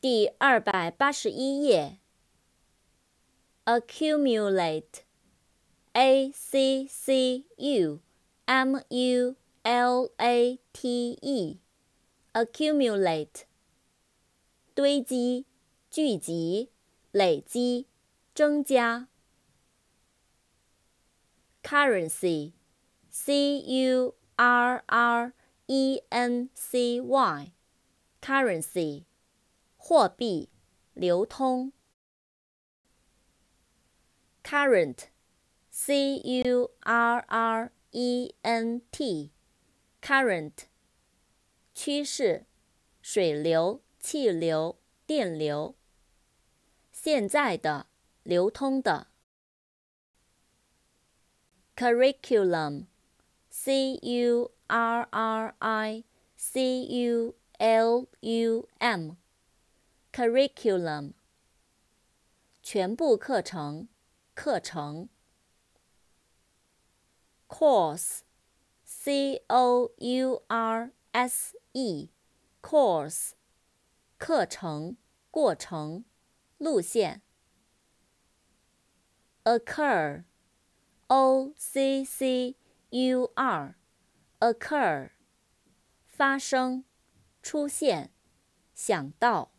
第二百八十一页。accumulate，a c c u m u l a t e，accumulate，堆积、聚集、累积、增加。currency，c u r r e n c y，currency。货币，流通。current，c u r r e n t，current，趋势，水流、气流、电流。现在的，流通的。curriculum，c u r r i c u l u m。curriculum，全部课程，课程。course，c o u r s e，course，课程，过程，路线。occur，o c c u r，occur，发生，出现，想到。